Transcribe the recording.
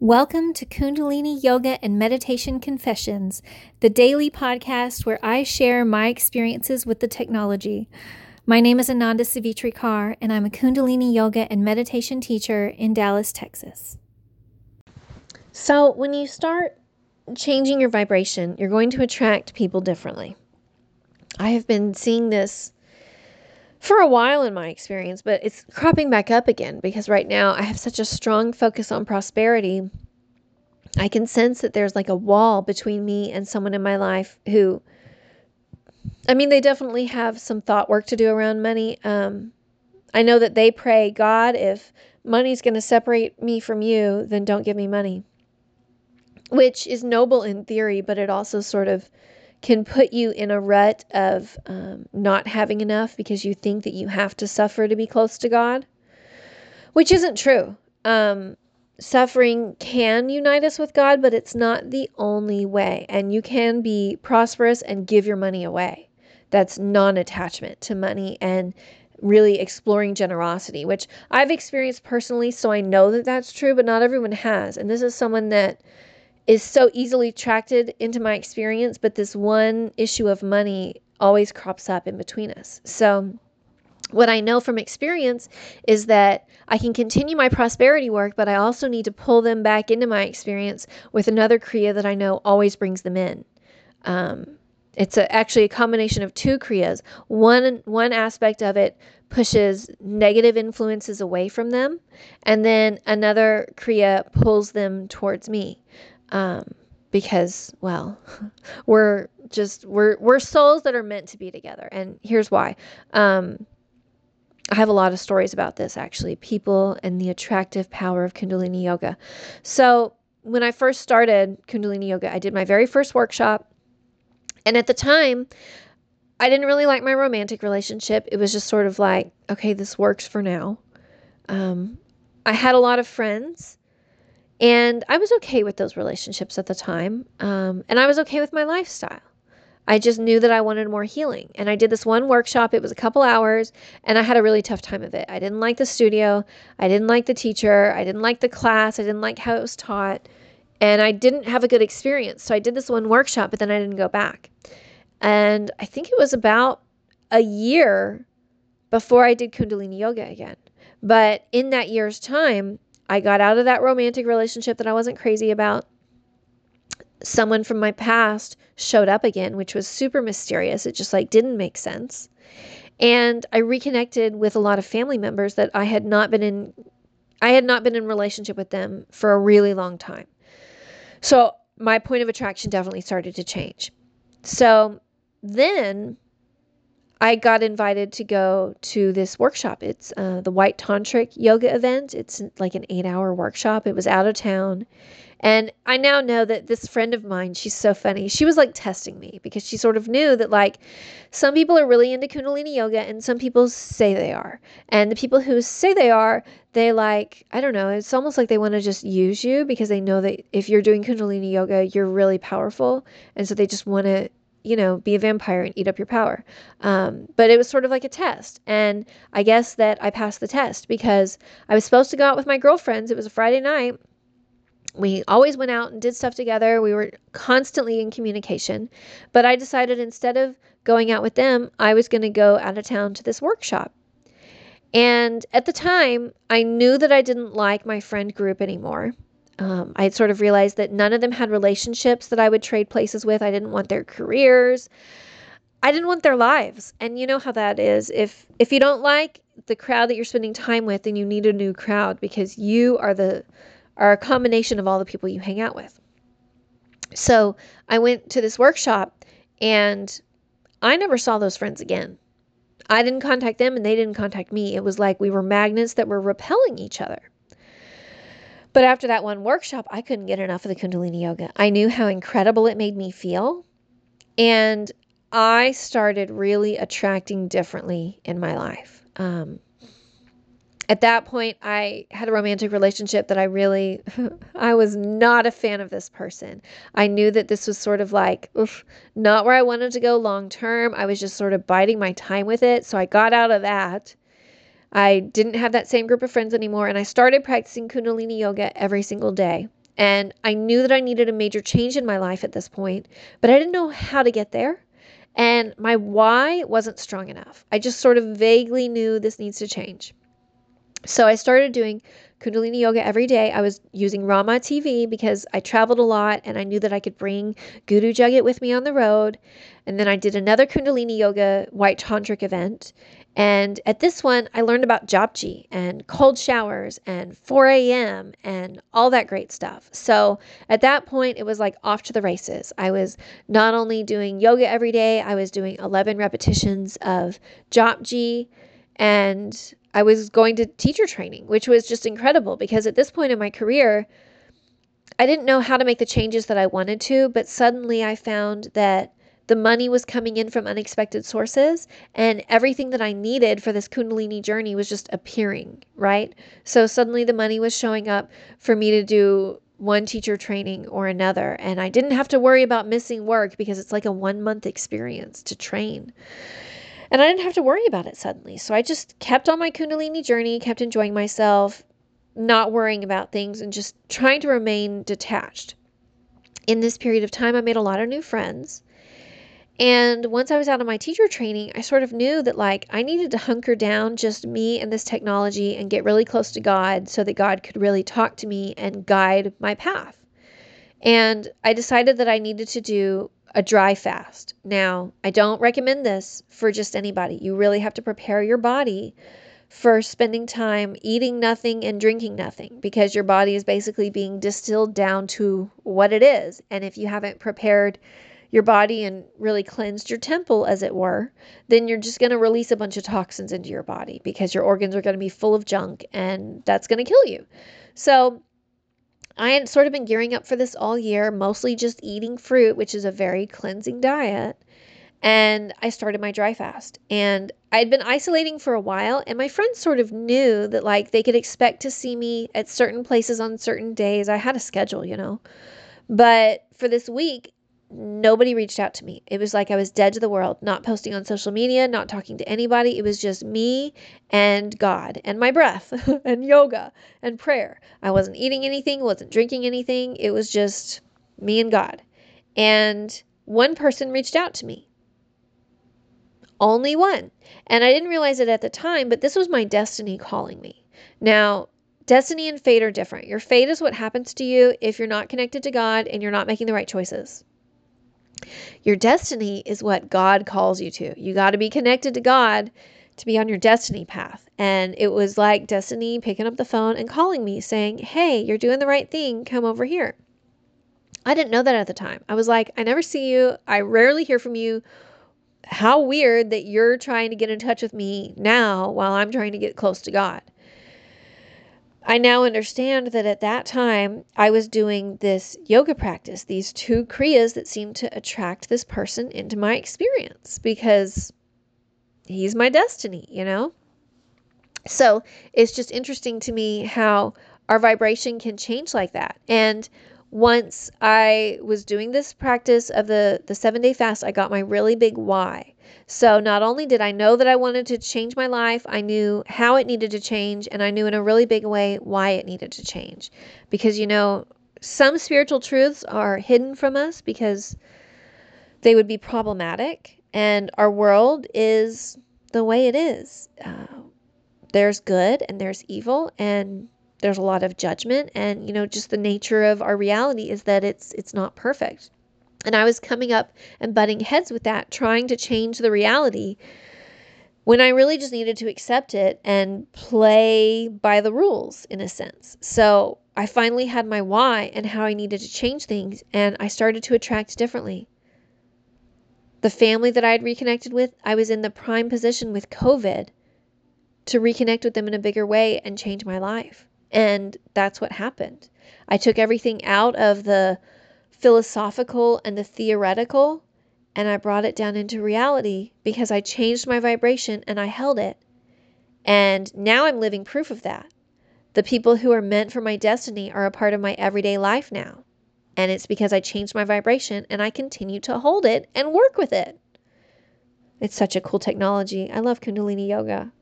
Welcome to Kundalini Yoga and Meditation Confessions, the daily podcast where I share my experiences with the technology. My name is Ananda Savitri Kar, and I'm a Kundalini Yoga and Meditation teacher in Dallas, Texas. So, when you start changing your vibration, you're going to attract people differently. I have been seeing this for a while in my experience, but it's cropping back up again because right now I have such a strong focus on prosperity. I can sense that there's like a wall between me and someone in my life who, I mean, they definitely have some thought work to do around money. Um, I know that they pray, God, if money's going to separate me from you, then don't give me money, which is noble in theory, but it also sort of can put you in a rut of um, not having enough because you think that you have to suffer to be close to God, which isn't true. Um, suffering can unite us with God, but it's not the only way. And you can be prosperous and give your money away. That's non attachment to money and really exploring generosity, which I've experienced personally. So I know that that's true, but not everyone has. And this is someone that is so easily attracted into my experience, but this one issue of money always crops up in between us. So, what I know from experience is that I can continue my prosperity work, but I also need to pull them back into my experience with another Kriya that I know always brings them in. Um, it's a, actually a combination of two Kriyas. One, one aspect of it pushes negative influences away from them, and then another Kriya pulls them towards me um, because well we're just we're we're souls that are meant to be together and here's why. Um, i have a lot of stories about this actually people and the attractive power of kundalini yoga. So when i first started kundalini yoga i did my very first workshop and at the time i didn't really like my romantic relationship. It was just sort of like okay this works for now. Um, i had a lot of friends and I was okay with those relationships at the time. Um, and I was okay with my lifestyle. I just knew that I wanted more healing. And I did this one workshop. It was a couple hours, and I had a really tough time of it. I didn't like the studio. I didn't like the teacher. I didn't like the class. I didn't like how it was taught. And I didn't have a good experience. So I did this one workshop, but then I didn't go back. And I think it was about a year before I did Kundalini Yoga again. But in that year's time, I got out of that romantic relationship that I wasn't crazy about. Someone from my past showed up again, which was super mysterious. It just like didn't make sense. And I reconnected with a lot of family members that I had not been in I had not been in relationship with them for a really long time. So my point of attraction definitely started to change. So then I got invited to go to this workshop. It's uh, the White Tantric Yoga event. It's like an eight hour workshop. It was out of town. And I now know that this friend of mine, she's so funny. She was like testing me because she sort of knew that like some people are really into Kundalini yoga and some people say they are. And the people who say they are, they like, I don't know, it's almost like they want to just use you because they know that if you're doing Kundalini yoga, you're really powerful. And so they just want to you know, be a vampire and eat up your power. Um, but it was sort of like a test. And I guess that I passed the test because I was supposed to go out with my girlfriends. It was a Friday night. We always went out and did stuff together. We were constantly in communication. But I decided instead of going out with them, I was going to go out of town to this workshop. And at the time, I knew that I didn't like my friend group anymore um, I had sort of realized that none of them had relationships that I would trade places with. I didn't want their careers. I didn't want their lives. And you know how that is. If if you don't like the crowd that you're spending time with, then you need a new crowd because you are the are a combination of all the people you hang out with. So I went to this workshop and I never saw those friends again. I didn't contact them and they didn't contact me. It was like we were magnets that were repelling each other. But after that one workshop, I couldn't get enough of the Kundalini yoga. I knew how incredible it made me feel. And I started really attracting differently in my life. Um, at that point, I had a romantic relationship that I really, I was not a fan of this person. I knew that this was sort of like, oof, not where I wanted to go long term. I was just sort of biding my time with it. So I got out of that I didn't have that same group of friends anymore, and I started practicing Kundalini yoga every single day. And I knew that I needed a major change in my life at this point, but I didn't know how to get there. And my why wasn't strong enough. I just sort of vaguely knew this needs to change. So I started doing Kundalini yoga every day. I was using Rama TV because I traveled a lot and I knew that I could bring Guru Jagat with me on the road. And then I did another Kundalini yoga white tantric event. And at this one, I learned about Japji and cold showers and 4 a.m. and all that great stuff. So at that point, it was like off to the races. I was not only doing yoga every day, I was doing 11 repetitions of Japji and I was going to teacher training, which was just incredible because at this point in my career, I didn't know how to make the changes that I wanted to, but suddenly I found that the money was coming in from unexpected sources and everything that I needed for this Kundalini journey was just appearing, right? So suddenly the money was showing up for me to do one teacher training or another. And I didn't have to worry about missing work because it's like a one month experience to train. And I didn't have to worry about it suddenly. So I just kept on my Kundalini journey, kept enjoying myself, not worrying about things, and just trying to remain detached. In this period of time, I made a lot of new friends. And once I was out of my teacher training, I sort of knew that like I needed to hunker down just me and this technology and get really close to God so that God could really talk to me and guide my path. And I decided that I needed to do a dry fast. Now, I don't recommend this for just anybody. You really have to prepare your body for spending time eating nothing and drinking nothing because your body is basically being distilled down to what it is. And if you haven't prepared your body and really cleansed your temple, as it were, then you're just going to release a bunch of toxins into your body because your organs are going to be full of junk and that's going to kill you. So, I had sort of been gearing up for this all year, mostly just eating fruit, which is a very cleansing diet. And I started my dry fast. And I'd been isolating for a while, and my friends sort of knew that, like, they could expect to see me at certain places on certain days. I had a schedule, you know. But for this week, nobody reached out to me. It was like I was dead to the world, not posting on social media, not talking to anybody. It was just me and God and my breath and yoga and prayer. I wasn't eating anything, wasn't drinking anything. It was just me and God. And one person reached out to me. Only one. And I didn't realize it at the time, but this was my destiny calling me. Now, destiny and fate are different. Your fate is what happens to you if you're not connected to God and you're not making the right choices. Your destiny is what God calls you to. You got to be connected to God to be on your destiny path. And it was like destiny picking up the phone and calling me saying, Hey, you're doing the right thing. Come over here. I didn't know that at the time. I was like, I never see you. I rarely hear from you. How weird that you're trying to get in touch with me now while I'm trying to get close to God. I now understand that at that time I was doing this yoga practice, these two kriyas that seemed to attract this person into my experience because he's my destiny, you know? So it's just interesting to me how our vibration can change like that. And once I was doing this practice of the, the seven day fast, I got my really big why. So not only did I know that I wanted to change my life, I knew how it needed to change, and I knew in a really big way why it needed to change. Because, you know, some spiritual truths are hidden from us because they would be problematic, and our world is the way it is. Uh, there's good and there's evil, and there's a lot of judgment, and you know, just the nature of our reality is that it's it's not perfect. And I was coming up and butting heads with that, trying to change the reality when I really just needed to accept it and play by the rules in a sense. So I finally had my why and how I needed to change things, and I started to attract differently. The family that I had reconnected with, I was in the prime position with COVID to reconnect with them in a bigger way and change my life. And that's what happened. I took everything out of the philosophical and the theoretical, and I brought it down into reality because I changed my vibration and I held it. And now I'm living proof of that. The people who are meant for my destiny are a part of my everyday life now. And it's because I changed my vibration and I continue to hold it and work with it. It's such a cool technology. I love Kundalini Yoga.